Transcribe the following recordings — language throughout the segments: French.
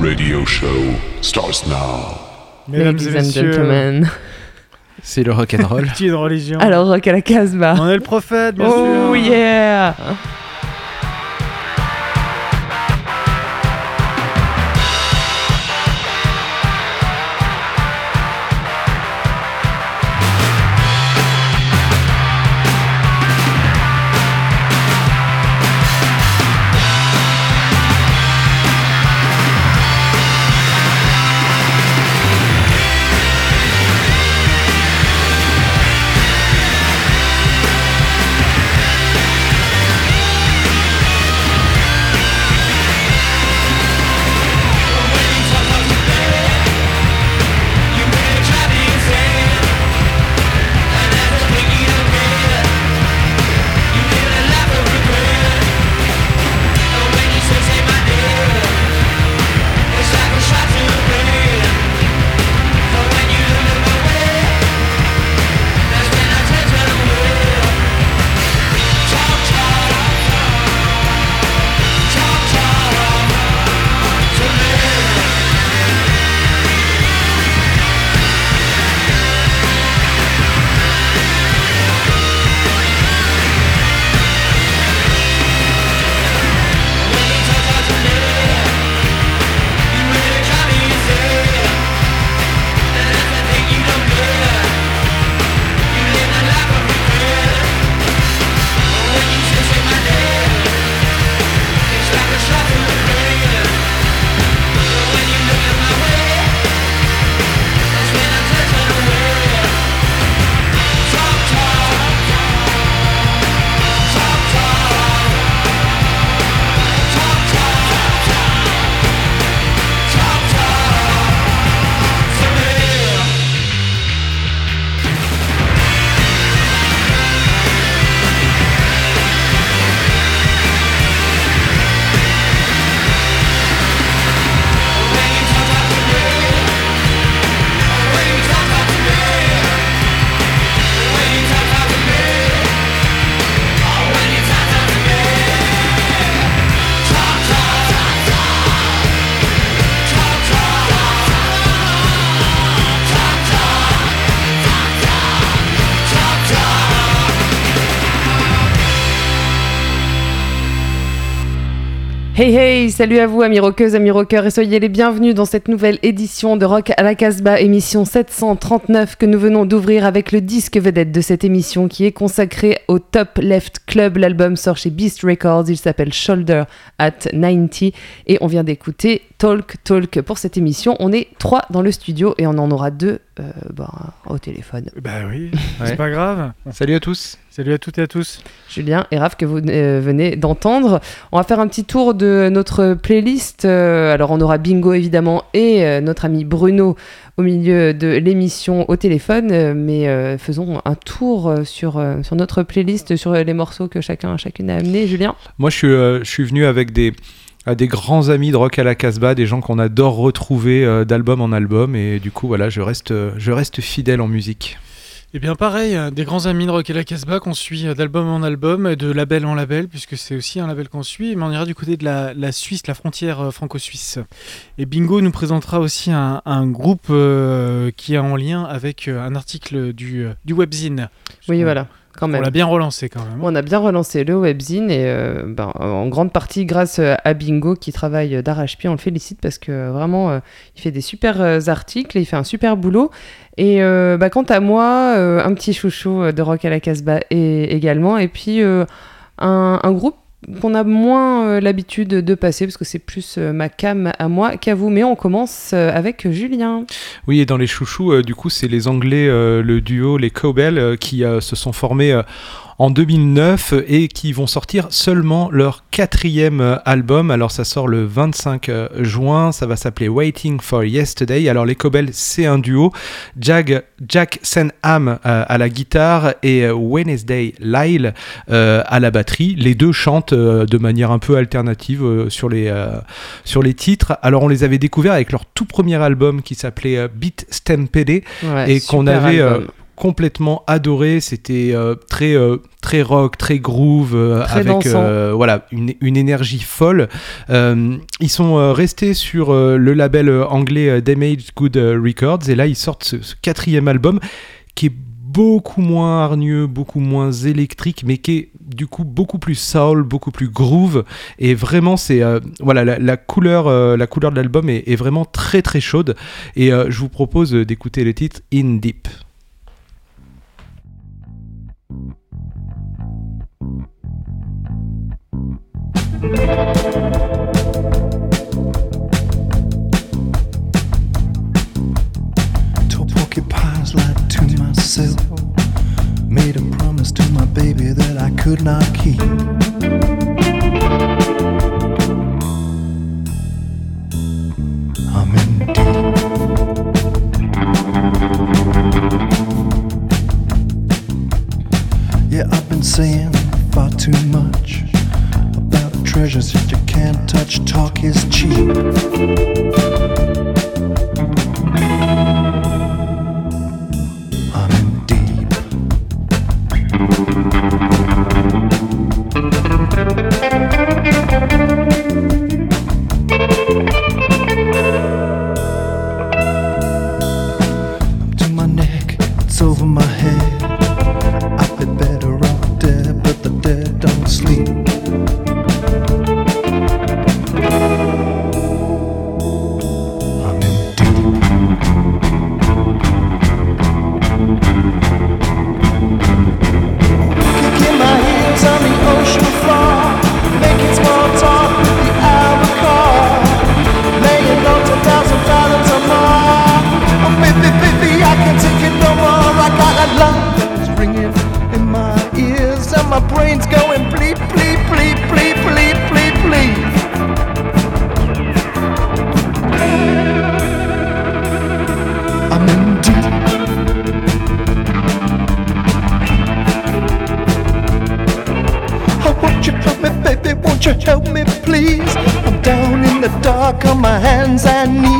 radio show starts now. Mesdames Ladies et and messieurs, gentlemen. C'est le rock'n'roll. petite religion. Alors, rock à la Casbah. On est le prophète, bien Oh sûr. yeah Hey hey, salut à vous amis rockeuses, amis rockeurs et soyez les bienvenus dans cette nouvelle édition de Rock à la Casbah, émission 739 que nous venons d'ouvrir avec le disque vedette de cette émission qui est consacré au Top Left Club. L'album sort chez Beast Records, il s'appelle Shoulder at 90 et on vient d'écouter Talk Talk pour cette émission. On est trois dans le studio et on en aura deux euh, bah, au téléphone. Bah oui, Ouais. c'est pas grave. Salut à tous. Salut à toutes et à tous. Julien et Raph que vous euh, venez d'entendre. On va faire un petit tour de notre playlist. Euh, alors on aura Bingo évidemment et euh, notre ami Bruno au milieu de l'émission au téléphone, Euh, mais euh, faisons un tour euh, sur, euh, sur notre playlist, sur les morceaux que chacun chacune a amené. Julien? Moi, je suis, euh, je suis venu avec des, à des grands amis de Rock à la Casbah, des gens qu'on adore retrouver euh, d'album en album, et du coup, voilà, je reste, je reste fidèle en musique. Et bien pareil, euh, des grands amis de Rock et la Casbah qu'on suit euh, d'album en album, et de label en label, puisque c'est aussi un label qu'on suit, mais on ira du côté de la, Suisse, la frontière euh, franco-suisse. Et Bingo nous présentera aussi un, groupe euh, qui est en lien avec euh, un article du, euh, du webzine. Oui, voilà, quand On l'a bien relancé quand même. On a bien relancé le webzine et euh, ben, en grande partie grâce euh, à Bingo qui travaille d'arrache-pied. On le félicite parce que euh, vraiment euh, il fait des super euh, articles et il fait un super boulot. Et euh, bah, quant à moi, euh, un petit chouchou euh, de Rock à la Casbah et, également. Et puis euh, un, un groupe qu'on a moins euh, l'habitude de passer parce que c'est plus euh, ma cam à moi qu'à vous. Mais on commence euh, avec Julien. Oui, et dans les chouchous, du coup, c'est les Anglais, le duo, les Cobell, euh, qui se sont formés en 2009 et qui vont sortir seulement leur quatrième album. Alors ça sort le 25 euh, juin, ça va s'appeler Waiting for Yesterday. Alors les Cobel c'est un duo, Jag, Jack Senham euh, à la guitare et euh, Wednesday Lyle à la batterie. Les deux chantent de manière un peu alternative sur, les, sur les titres. Alors on les avait découverts avec leur tout premier album qui s'appelait Beat Stampede Ouais, et qu'on avait. Complètement adoré. C'était euh, très euh, très rock, très groove, euh, Très avec voilà une, une énergie folle. Ils sont restés sur le label anglais Damaged Good Records et là ils sortent ce, ce quatrième album qui est beaucoup moins hargneux, beaucoup moins électrique, mais qui est du coup beaucoup plus soul, beaucoup plus groove. Et vraiment, c'est euh, voilà la, la couleur, euh, la couleur de l'album est, est vraiment très très chaude. Et euh, je vous propose d'écouter le titre In Deep. Saying far too much treasures that you can't touch. Talk is cheap. And knees.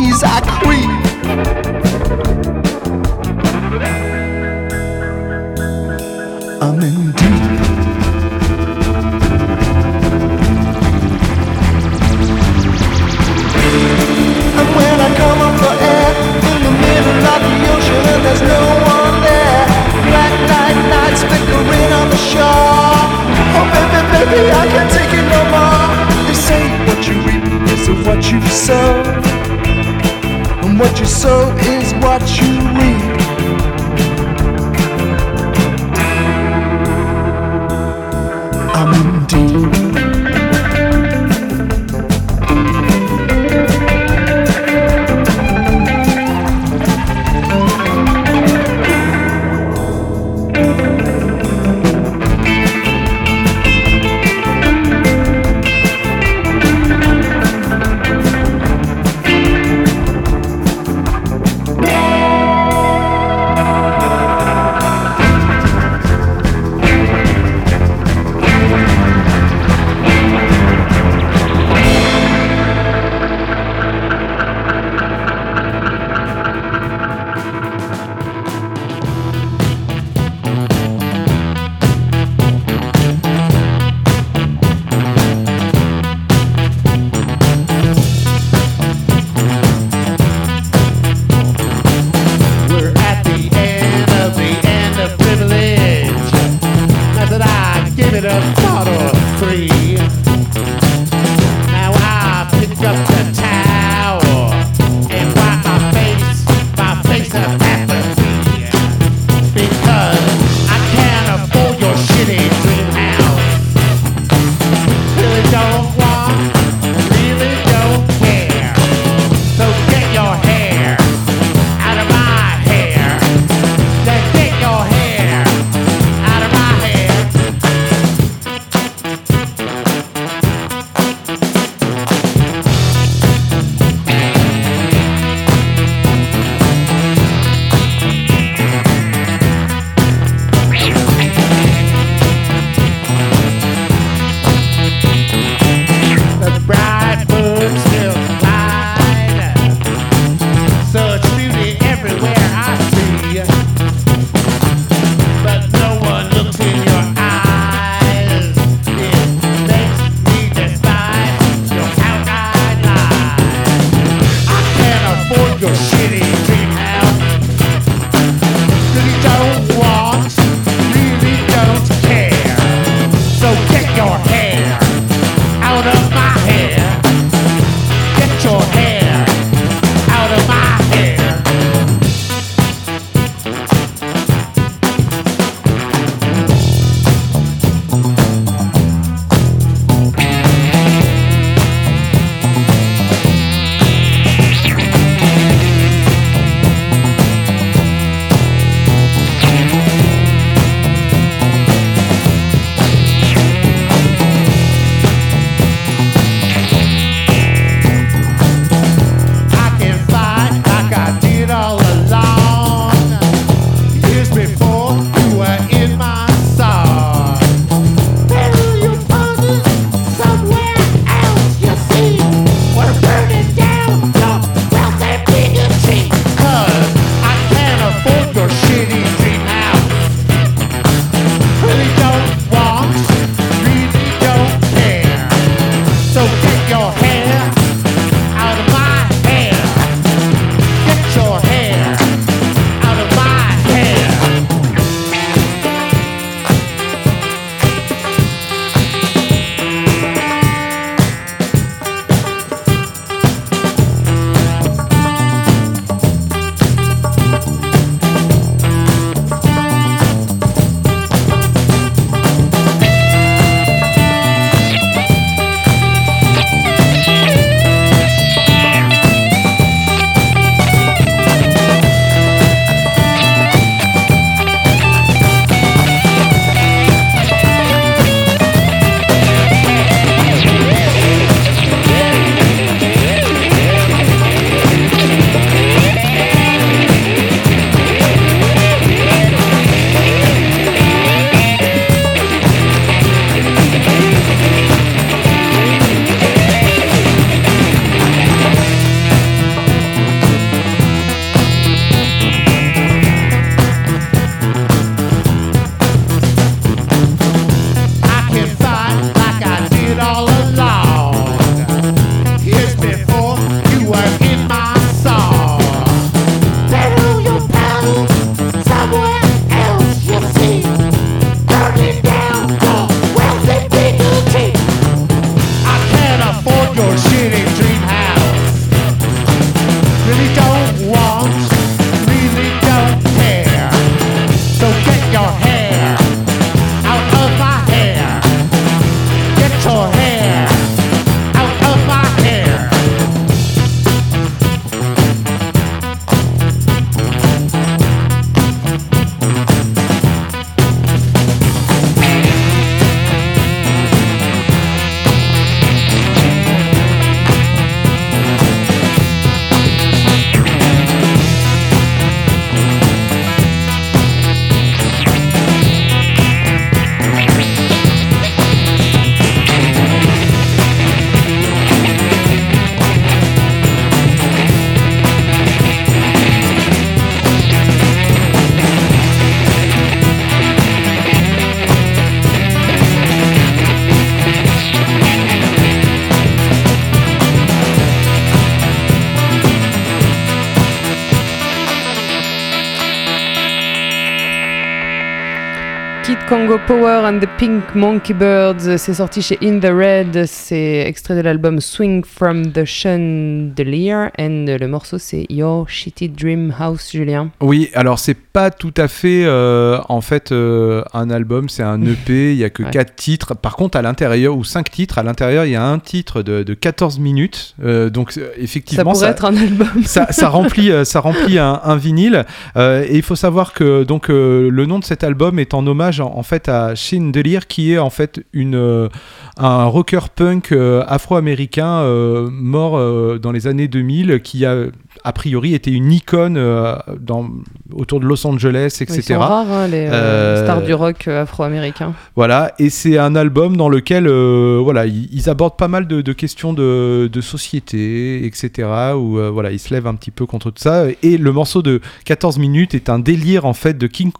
Congo Power and the Pink Monkey Birds, c'est sorti chez In the Red, c'est extrait de l'album Swing from the Chandelier, and le morceau c'est Your Shitty Dream House, Julien. Oui, alors c'est pas tout à fait euh, en fait euh, un album, c'est un EP, il y a que Ouais. 4 titres. Par contre, à l'intérieur, ou 5 titres, à l'intérieur, il y a un titre de, de 14 minutes. Euh, donc euh, Ça effectivement, pourrait être un album. ça, ça remplit, ça remplit un, un vinyle. Et il faut savoir que donc le nom de cet album est en hommage en, en fait à Shin Qui est en fait une euh, un rocker punk euh, afro-américain euh, mort dans les années 2000, qui a a priori été une icône euh, dans, autour de Los Angeles, etc. Ils sont rares, hein, les euh, stars du rock afro-américain. Voilà, et c'est un album dans lequel euh, voilà, ils, ils abordent pas mal de, de questions de, de société, etc. Où voilà, ils se lèvent un petit peu contre tout ça. Et le morceau de 14 minutes est un délire en fait de King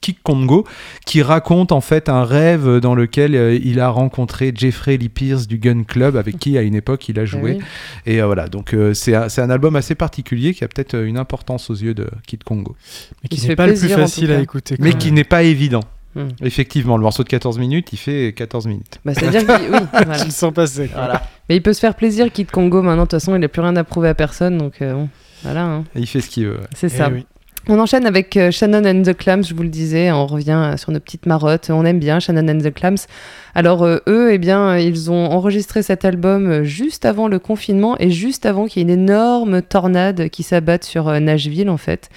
Kick Congo, qui raconte en fait un rêve dans lequel euh, il a rencontré Jeffrey Lee Pierce du Gun Club, avec qui à une époque il a joué. oui. Et euh, voilà, donc euh, c'est un, c'est un album assez particulier qui a peut-être euh, une importance aux yeux de Kid Congo, Mais qui se n'est fait pas le plus plaisir, en tout facile à écouter. mais qui n'est pas évident. Hmm. Effectivement, le morceau de 14 minutes, il fait 14 minutes. Bah, C'est-à-dire qu'il oui, voilà. Je le sens passer. quoi. Mais il peut se faire plaisir, Kid Congo, maintenant, de toute façon, il n'a plus rien à prouver à personne, donc euh, bon, voilà, hein. Et il fait ce qu'il veut. ouais. c'est Eh ça. oui. On enchaîne avec euh, Shannon and the Clams, je vous le disais, on revient euh, sur nos petites marottes, on aime bien Shannon and the Clams. Alors euh, eux, eh bien, ils ont enregistré cet album juste avant le confinement et juste avant qu'il y ait une énorme tornade qui s'abatte sur Nashville en fait.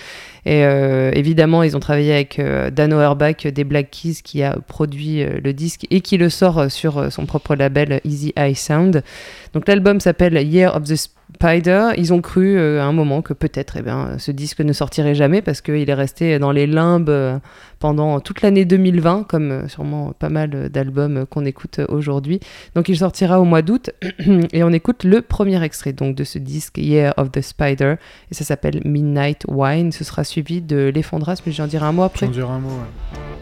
Et euh, évidemment, ils ont travaillé avec euh, Dan Auerbach des Black Keys qui a produit euh, le disque et qui le sort euh, sur euh, son propre label Easy Eye Sound. Donc l'album s'appelle Year of the Spider. Ils ont cru euh, à un moment que peut-être eh bien, ce disque ne sortirait jamais parce qu'il est resté dans les limbes euh, pendant toute l'année 2020, comme euh, sûrement pas mal euh, d'albums euh, qu'on écoute aujourd'hui. Donc il sortira au mois d'août et on écoute le premier extrait donc, de ce disque Year of the Spider et ça s'appelle Midnight Wine. Ce sera suivi de l'Effondras, mais j'en dirai un mot après. J'en dirai un mot. ouais.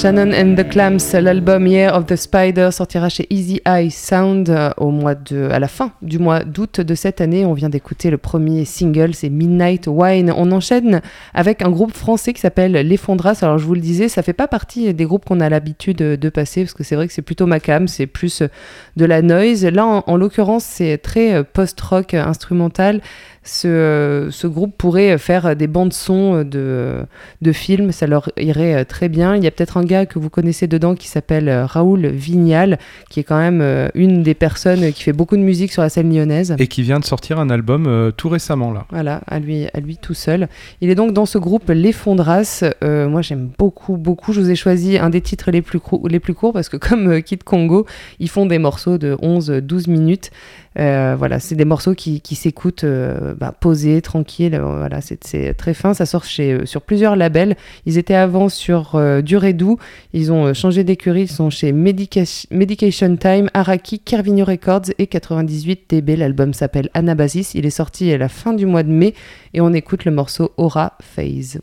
Shannon and the Clams, l'album Year of the Spider sortira chez Easy Eye Sound euh, au mois de, à la fin du mois d'août de cette année. On vient d'écouter le premier single, c'est Midnight Wine. On enchaîne avec un groupe français qui s'appelle L'Effondras. Alors je vous le disais, ça fait pas partie des groupes qu'on a l'habitude de passer parce que c'est vrai que c'est plutôt ma cam, c'est plus euh, de la noise. Là, en, en l'occurrence, c'est très euh, post-rock instrumental. Ce, euh, ce groupe pourrait faire des bandes son de, de films, ça leur irait euh, très bien. Il y a peut-être un gars que vous connaissez dedans qui s'appelle euh, Raoul Vignal, qui est quand même euh, une des personnes qui fait beaucoup de musique sur la scène lyonnaise. Et qui vient de sortir un album euh, tout récemment là. Voilà, à lui, à lui tout seul. Il est donc dans ce groupe Les Fondras. Euh, moi, j'aime beaucoup, beaucoup. Je vous ai choisi un des titres les plus, les plus courts parce que, comme euh, Kid Congo, ils font des morceaux de 11-12 minutes. Euh, voilà, c'est des morceaux qui, qui s'écoutent euh, bah, posés, tranquilles. Euh, c'est très fin. Ça sort chez, sur plusieurs labels. Ils étaient avant sur euh, Duredou. Ils ont changé d'écurie. Ils sont chez Medica- Medication Time, Araki, Kervigno Records et 98 TB. L'album s'appelle Anabasis. Il est sorti à la fin du mois de mai et on écoute le morceau Aura Phase.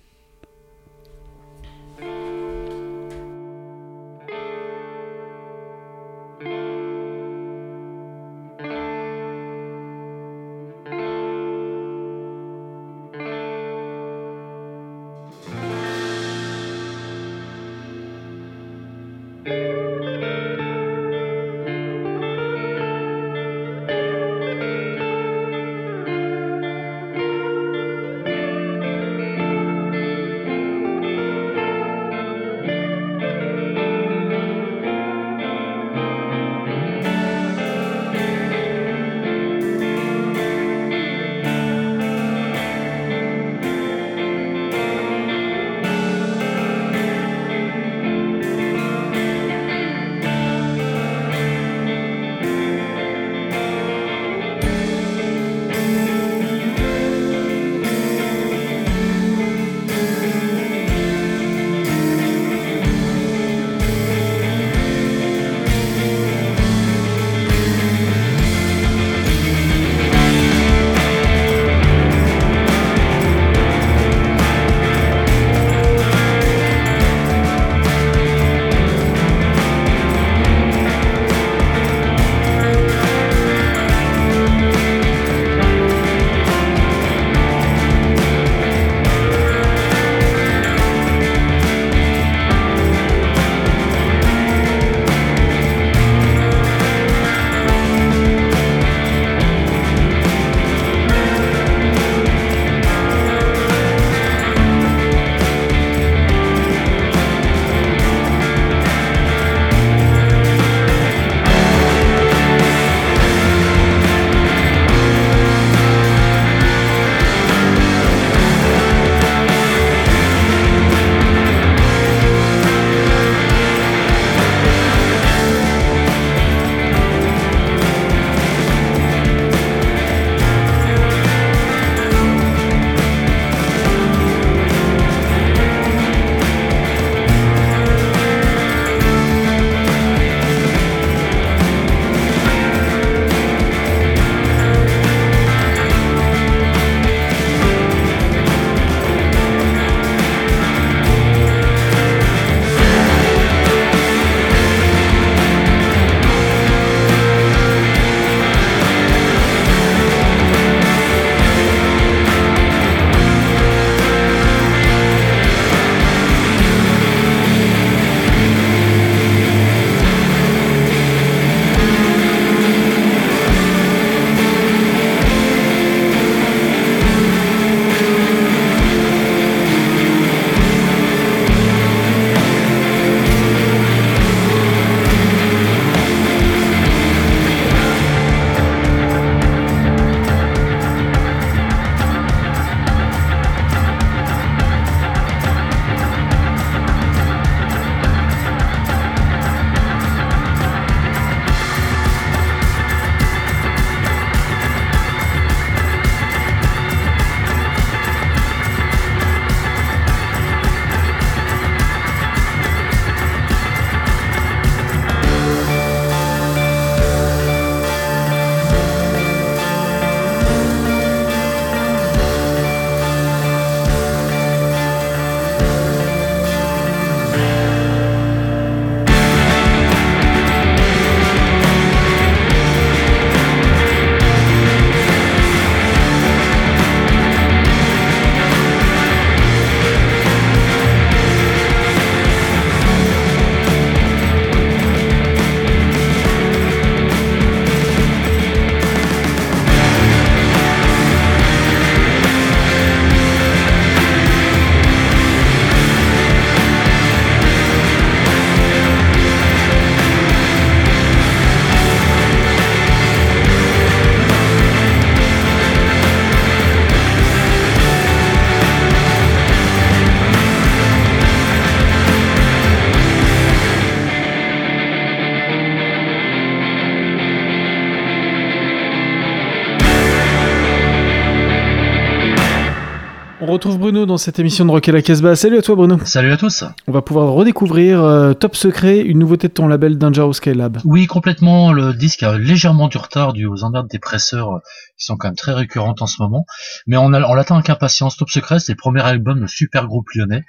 Retrouve Bruno dans cette émission de Rock et la Casbah. Salut à toi Bruno. Salut à tous. On va pouvoir redécouvrir euh, Top Secret, une nouveauté de ton label Dangerous Skylab. Oui, complètement. Le disque a légèrement du retard dû aux emmerdes des presseurs euh, qui sont quand même très récurrentes en ce moment. Mais on, a- on l'attend avec impatience. Top Secret, c'est le premier album de super groupe lyonnais.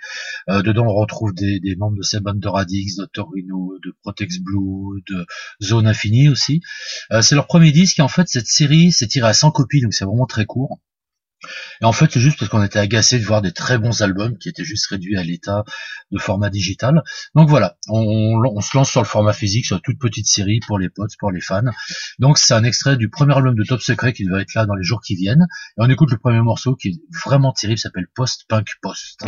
Euh, dedans, on retrouve des, des membres de ces bandes de Radix, de Torino, de Protex Blue, de Zone Infinie aussi. Euh, c'est leur premier disque et en fait, cette série s'est tirée à 100 copies, donc c'est vraiment très court. Et en fait, c'est juste parce qu'on était agacé de voir des très bons albums qui étaient juste réduits à l'état de format digital. Donc voilà, on, se lance sur le format physique, sur toute petite série pour les potes, pour les fans. Donc c'est un extrait du premier album de Top Secret qui va être là dans les jours qui viennent. Et on écoute le premier morceau qui est vraiment terrible, s'appelle Post Punk Post.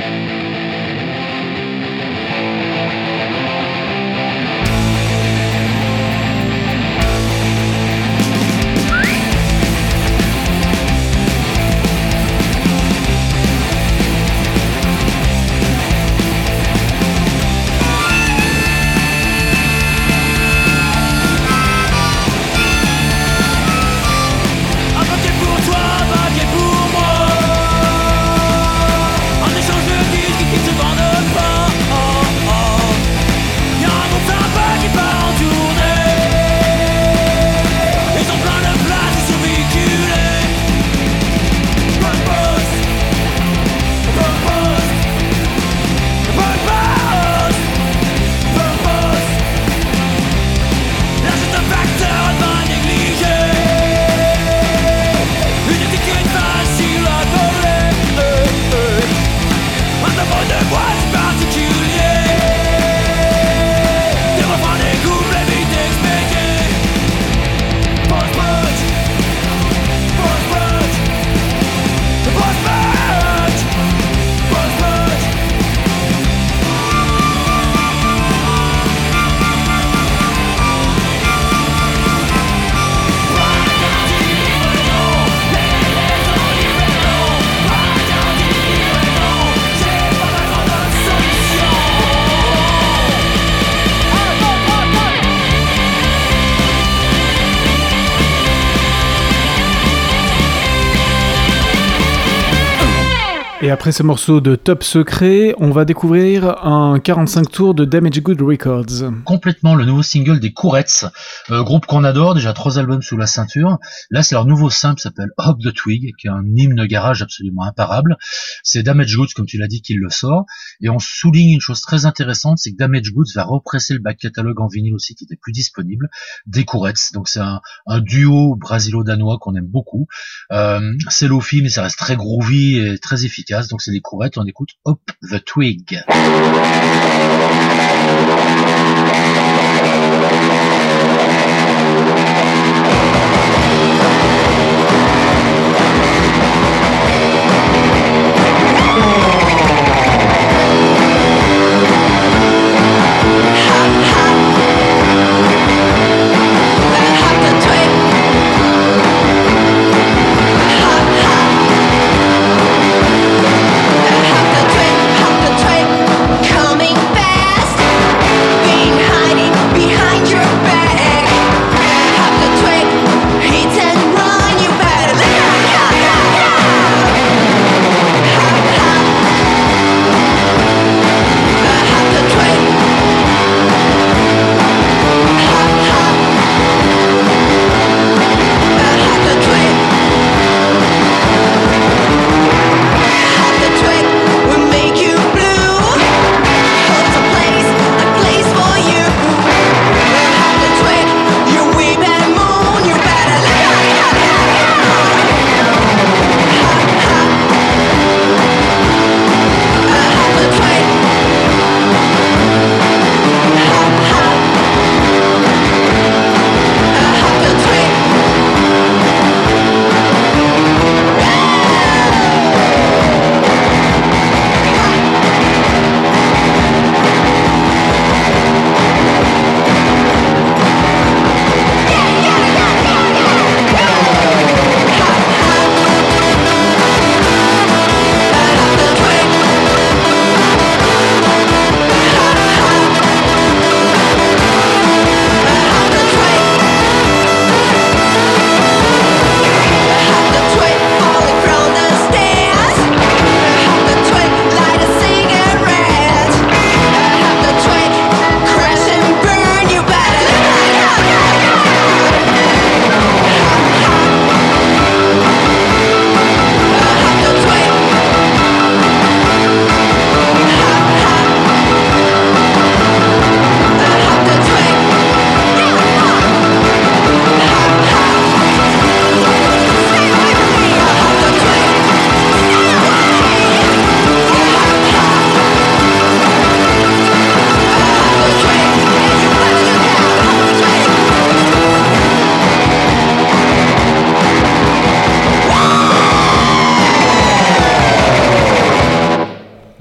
Et après ce morceau de Top Secret, on va découvrir un 45 tours de Damage Good Records. Complètement le nouveau single des Courettes, euh, groupe qu'on adore, déjà trois albums sous la ceinture. Là c'est leur nouveau simple, s'appelle Hop the Twig, qui est un hymne garage absolument imparable. C'est Damage Goods, comme tu l'as dit, qui le sort. Et on souligne une chose très intéressante, c'est que Damage Goods va represser le back catalogue en vinyle aussi, qui était plus disponible, des Courettes. Donc c'est un, duo brasilo-danois qu'on aime beaucoup. Euh, c'est lofi, mais ça reste très groovy et très efficace. Donc c'est des Courettes, on écoute Hop the Twig.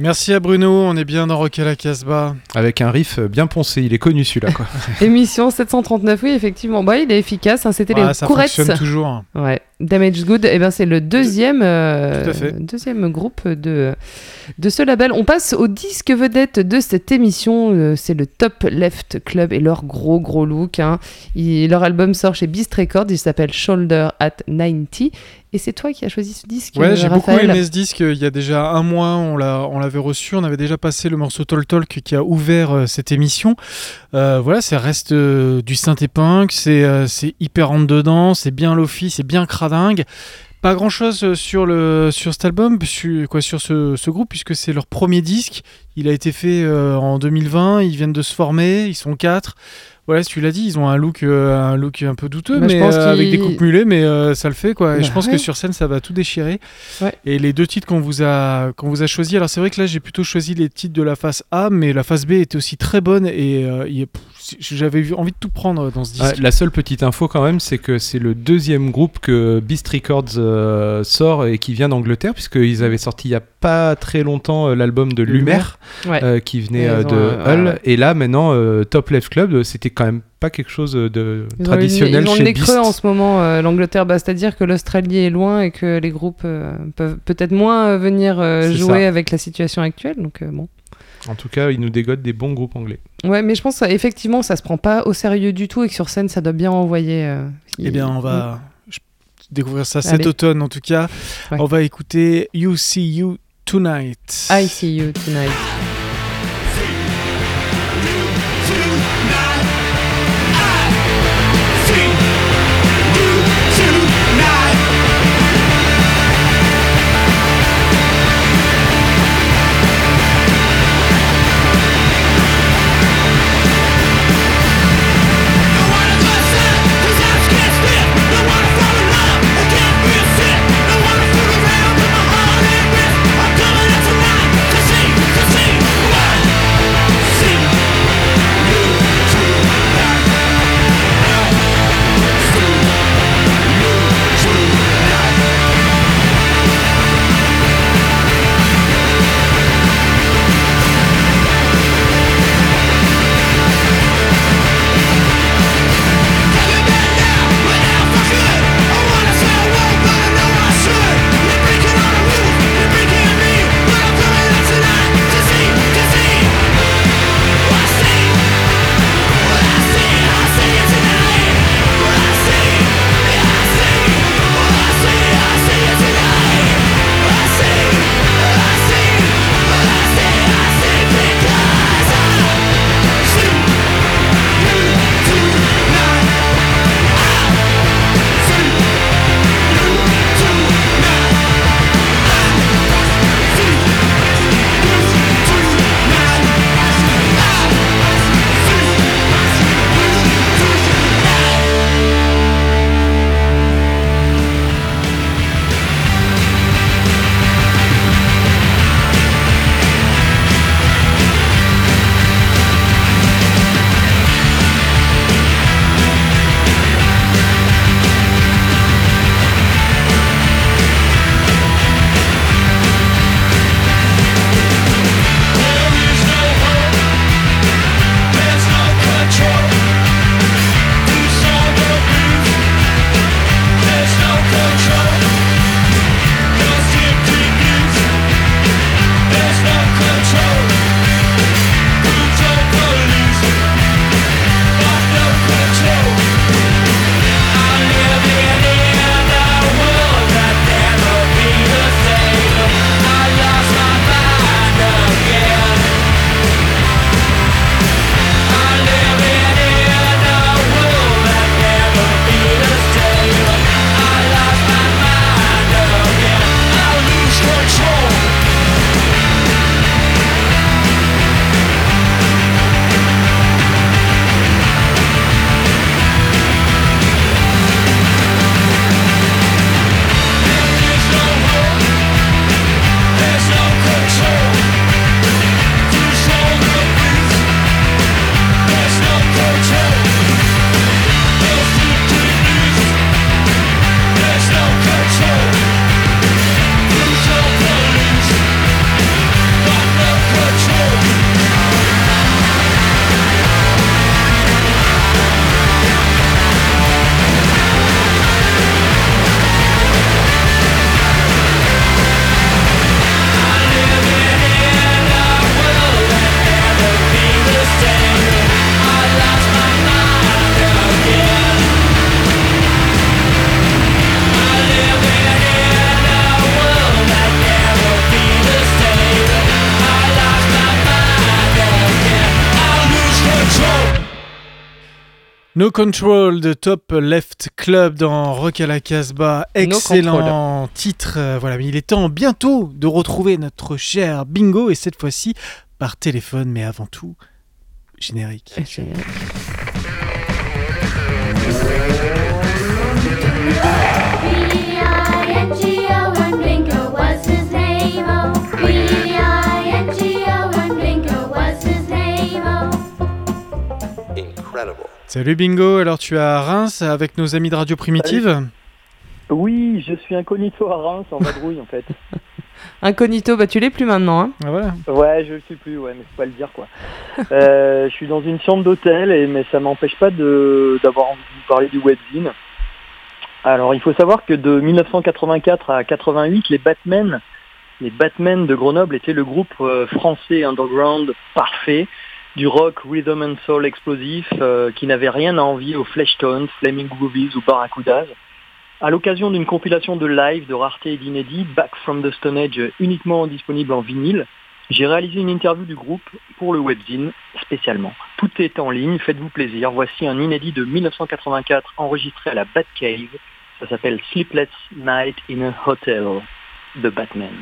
Merci à Bruno, on est bien dans Rock à la Casbah. Avec un riff bien poncé, il est connu celui-là. Quoi. Émission 739, oui, effectivement. Bah, il est efficace, hein, c'était Ouais, les ça Courettes. fonctionne toujours. Ouais, Damage Good, eh ben, c'est le deuxième, euh, deuxième groupe de, de ce label. On passe au disque vedette de cette émission, euh, c'est le Top Left Club et leur gros gros look. hein. Il- leur album sort chez Beast Records, il s'appelle Shoulder at 90. Et c'est toi qui as choisi ce disque, Ouais, j'ai beaucoup aimé ce disque. Il y a déjà un mois, on l'a- on l'avait reçu. On avait déjà passé le morceau Tol Talk qui a ouvert euh, cette émission. Euh, voilà, ça reste du synthé punk. C'est c'est hyper rentre dedans. C'est bien lofi, c'est bien Pas grand chose sur, le, sur cet album, sur, quoi, sur ce, ce groupe, puisque c'est leur premier disque. Il a été fait euh, en 2020. Ils viennent de se former. Ils sont quatre. Voilà, tu l'as dit, ils ont un look, euh, un look un peu douteux, Bah, je mais pense euh, avec des coupes mulets, mais euh, ça le fait quoi. Et Bah je pense ouais. que sur scène, ça va tout déchirer. Ouais. Et les deux titres qu'on vous a qu'on vous a choisi, alors c'est vrai que là j'ai plutôt choisi les titres de la face A, mais la face B était aussi très bonne et euh, il pff, j'avais envie de tout prendre dans ce disque. La seule petite info quand même, c'est que c'est le deuxième groupe que Beast Records euh, sort et qui vient d'Angleterre, puisqu'ils avaient sorti il y a pas très longtemps euh, l'album de Lumer, Ouais. euh, qui venait euh, ont, de euh, Hull. Et là maintenant, euh, Top Left Club, c'était quand même pas quelque chose de Ils ont traditionnel le- ils ont chez le nez Beast. creux en ce moment, euh, l'Angleterre. Bah, C'est-à-dire que l'Australie est loin et que les groupes euh, peuvent peut-être moins euh, venir euh, C'est jouer ça. avec la situation actuelle. Donc, euh, bon. En tout cas, ils nous dégodent des bons groupes anglais. Ouais, mais je pense que, effectivement ça se prend pas au sérieux du tout et que sur scène ça doit bien envoyer. euh, Eh bien, on va je- découvrir ça cet Allez. automne en tout cas. Ouais. On va écouter You See You Tonight. I see you tonight. No Control de Top Left Club dans Rock à la Casbah. Excellent titre. Euh, voilà, mais il est temps bientôt de retrouver notre cher Bingo et cette fois-ci par téléphone, mais avant tout, générique. B-I-N-G-O Salut Bingo, alors tu es à Reims avec nos amis de Radio Primitive Oui, je suis incognito à Reims en vadrouille en fait. Incognito, bah tu l'es plus maintenant. Hein Ah, voilà. Ouais, je le suis plus, ouais, mais faut pas le dire quoi. Euh, je suis dans une chambre d'hôtel, et mais ça m'empêche pas de d'avoir envie de vous parler du webzine. Alors, il faut savoir que de 1984 à 88, les Batmen, les Batmen de Grenoble étaient le groupe euh, français underground parfait du rock rhythm and soul explosif euh, qui n'avait rien à envier aux Fleshtones, Flaming Groovies ou Barracudas. À l'occasion d'une compilation de live, de rareté et d'inédit, Back from the Stone Age uniquement disponible en vinyle, j'ai réalisé une interview du groupe pour le webzine spécialement. Tout est en ligne, faites-vous plaisir. Voici un inédit de 1984 enregistré à la Batcave. Ça s'appelle Sleepless Night in a Hotel de Batman.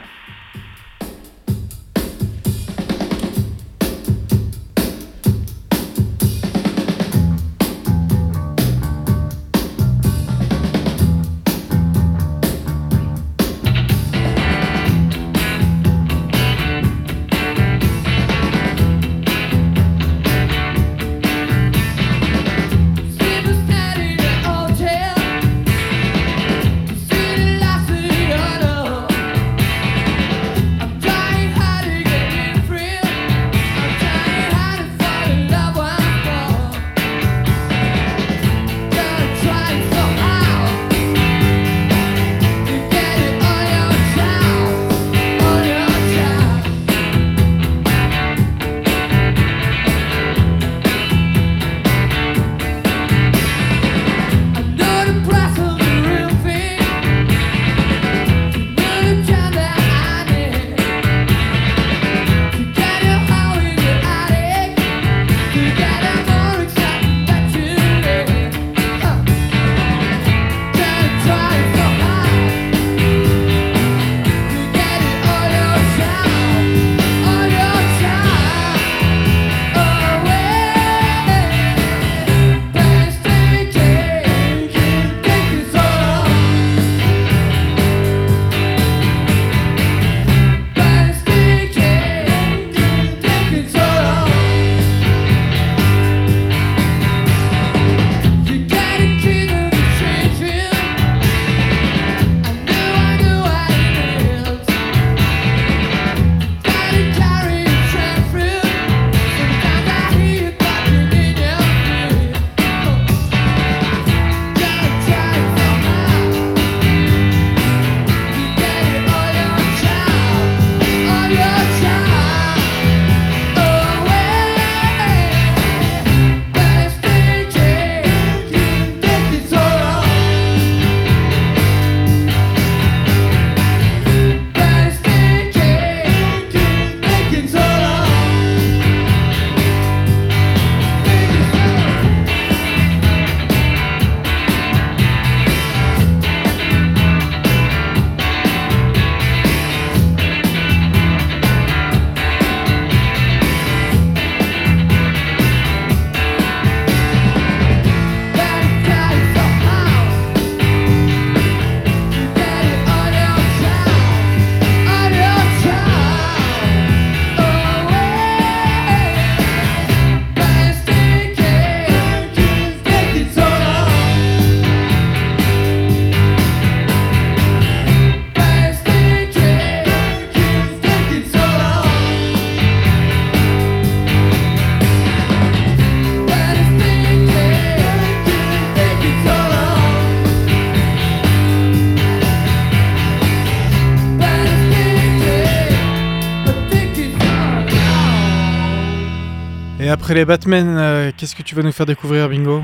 Et après les Batman, euh, qu'est-ce que tu vas nous faire découvrir, Bingo?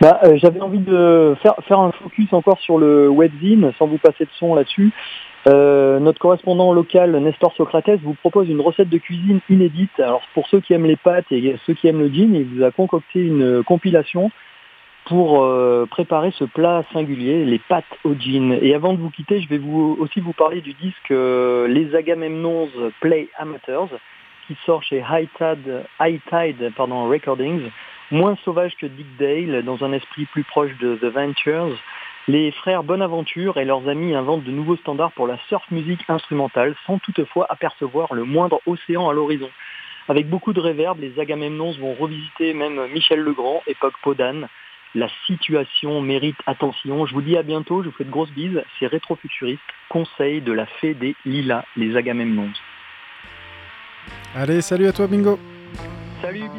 Bah, euh, J'avais envie de faire, un focus encore sur le webzine, sans vous passer de son là-dessus. Euh, notre correspondant local, Nestor Socrates, vous propose une recette de cuisine inédite. Alors pour ceux qui aiment les pâtes et ceux qui aiment le gin, il vous a concocté une compilation pour préparer ce plat singulier, les pâtes au gin. Et avant de vous quitter, je vais vous, aussi vous parler du disque Les Agamemnons Play Amateurs, qui sort chez High Tide, High Tide pardon, Recordings, moins sauvage que Dick Dale, dans un esprit plus proche de The Ventures. Les frères Bonaventure et leurs amis inventent de nouveaux standards pour la surf musique instrumentale, sans toutefois apercevoir le moindre océan à l'horizon. Avec beaucoup de réverb, les Agamemnons vont revisiter même Michel Legrand, époque Podane, la situation mérite attention. Je vous dis à bientôt, je vous fais de grosses bises. C'est Rétrofuturiste, conseil de la fée des lilas, les Agamemnons. Allez, salut à toi, Bingo. Salut.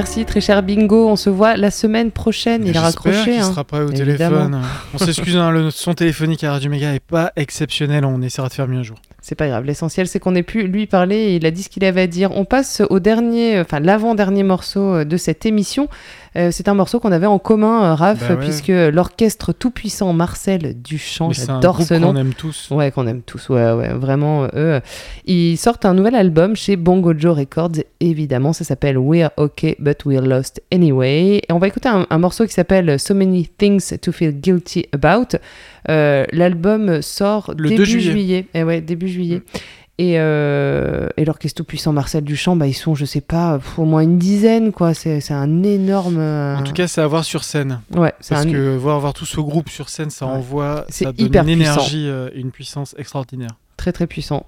Merci très cher Bingo, on se voit la semaine prochaine. Il a raccroché. qu'il hein. sera prêt au Évidemment. téléphone. On s'excuse, hein, le son téléphonique à Radio Méga est pas exceptionnel. On essaiera de faire mieux un jour. C'est pas grave, l'essentiel c'est qu'on ait pu lui parler et il a dit ce qu'il avait à dire. On passe au dernier, enfin l'avant-dernier morceau euh, de cette émission. Euh, c'est un morceau qu'on avait en commun, euh, Raph, Bah ouais. puisque l'orchestre tout-puissant Marcel Duchamp, j'adore ce nom. qu'on aime tous. Ouais, qu'on aime tous, ouais, ouais, vraiment, euh, eux. Ils sortent un nouvel album chez Bongo Joe Records, évidemment, ça s'appelle We're Okay But We're Lost Anyway. Et on va écouter un, un morceau qui s'appelle So Many Things to Feel Guilty About. Euh, L'album sort Le début 2 juillet. Eh ouais, début juillet. Et, euh, et l'orchestre tout-puissant Marcel Duchamp, bah, ils sont, je sais pas, au moins une dizaine, quoi. C'est c'est un énorme. euh, En tout cas, c'est à voir sur scène. ouais, c'est Parce un. que voir, voir tout ce groupe sur scène, ça Ouais. envoie, C'est ça donne hyper une puissant. énergie euh, et une puissance extraordinaire. Très très puissant.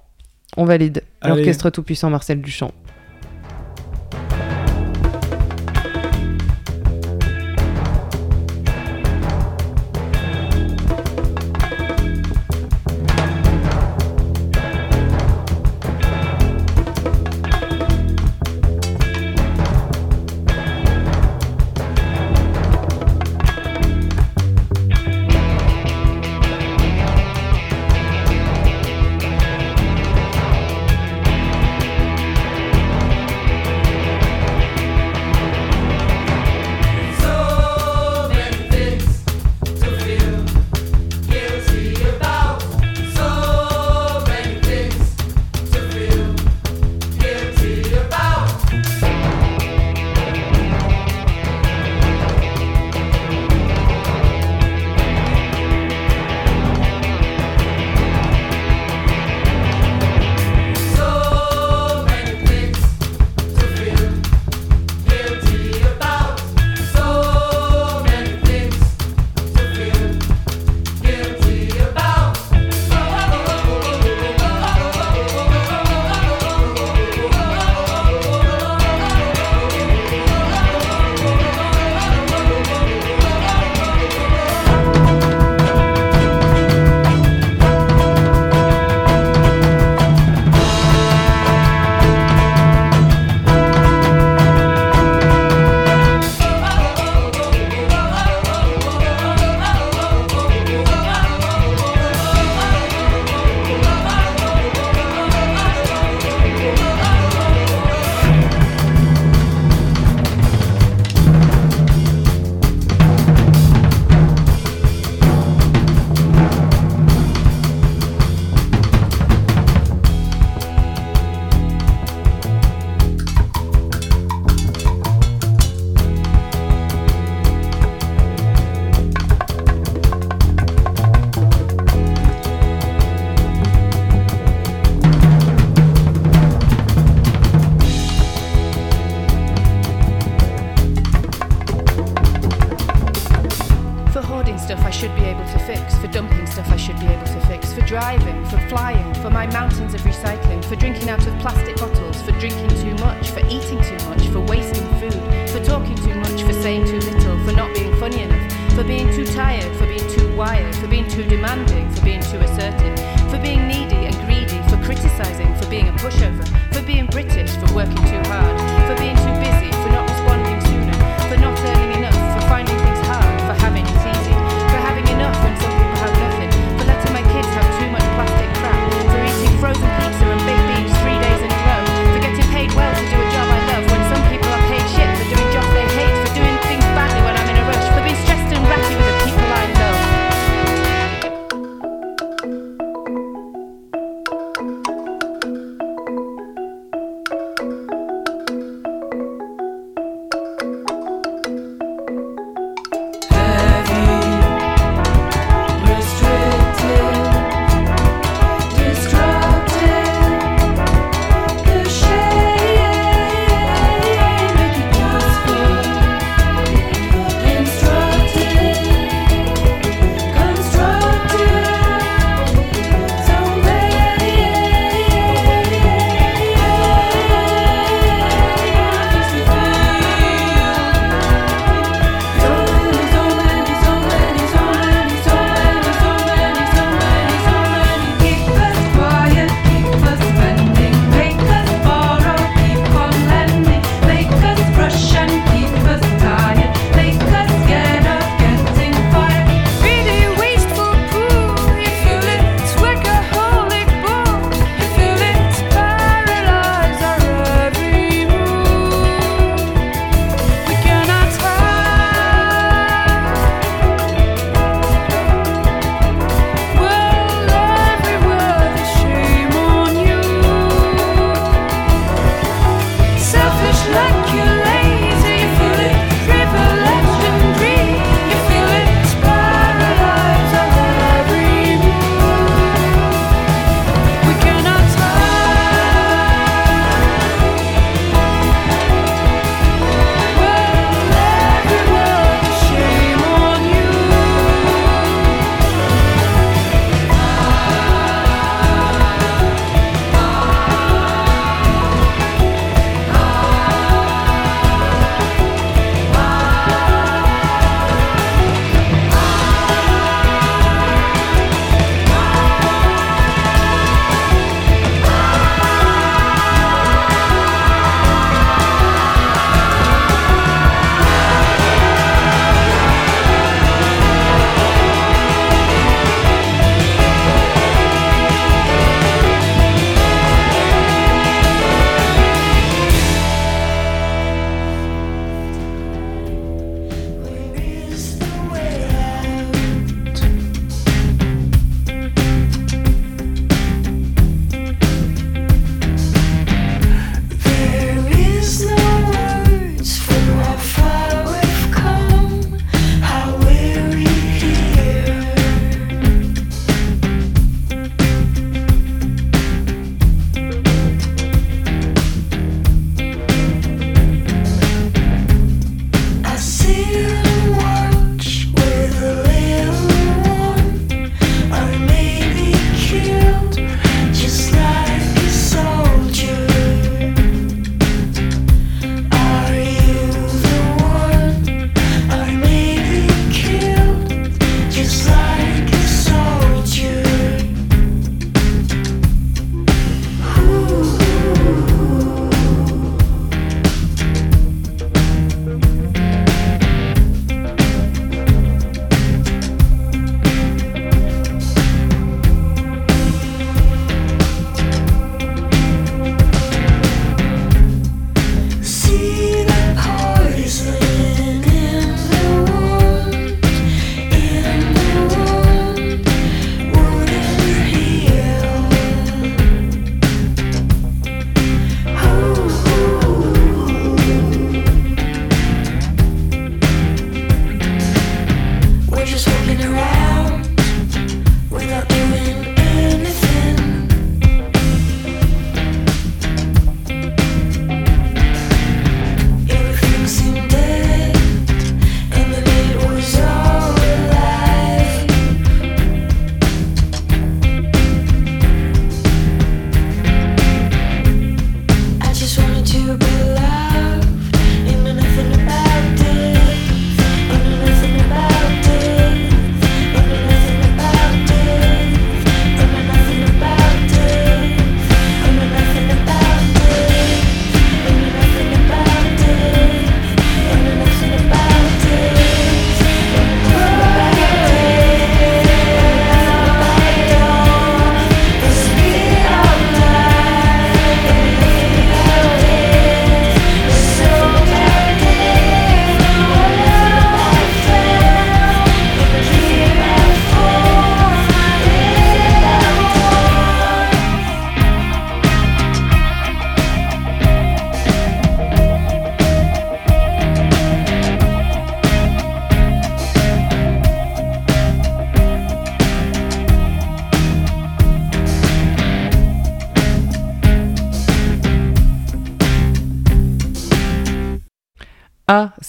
On valide. Allez. L'orchestre tout-puissant Marcel Duchamp. stuff I should be able to fix, for dumping stuff I should be able to fix, for driving, for flying, for my mountains of recycling, for drinking out of plastic bottles, for drinking too much, for eating too much, for wasting food, for talking too much, for saying too little, for not being funny enough, for being too tired, for being too wired, for being too demanding, for being too assertive, for being needy and greedy, for criticizing, for being a pushover, for being British, for working too hard, for being too busy, for not responding sooner, for not earning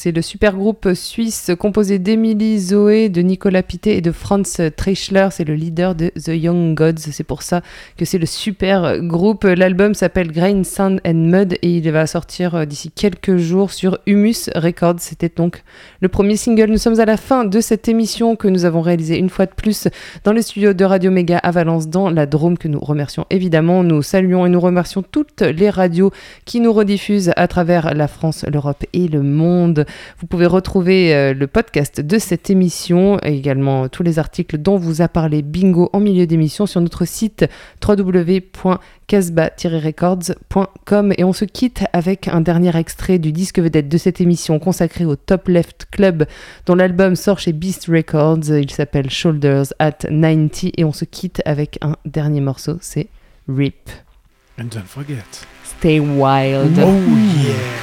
c'est le super groupe suisse composé d'Emily Zoé, de Nicolas Pité et de Franz Treichler. C'est le leader de The Young Gods. C'est pour ça que c'est le super groupe. L'album s'appelle Grain, Sand and Mud et il va sortir euh, d'ici quelques jours sur Humus Records. C'était donc le premier single. Nous sommes à la fin de cette émission que nous avons réalisée une fois de plus dans les studios de Radio Méga à Valence, dans la Drôme, que nous remercions évidemment. Nous saluons et nous remercions toutes les radios qui nous rediffusent à travers la France, l'Europe et le monde. Vous pouvez retrouver euh, le podcast de cette émission et également tous les articles dont vous a parlé Bingo en milieu d'émission sur notre site www.casba-records.com et on se quitte avec un dernier extrait du disque vedette de cette émission consacré au Top Left Club dont l'album sort chez Beast Records. Il s'appelle Shoulders at 90 et on se quitte avec un dernier morceau, c'est Rip. And don't forget. Stay wild. Oh yeah.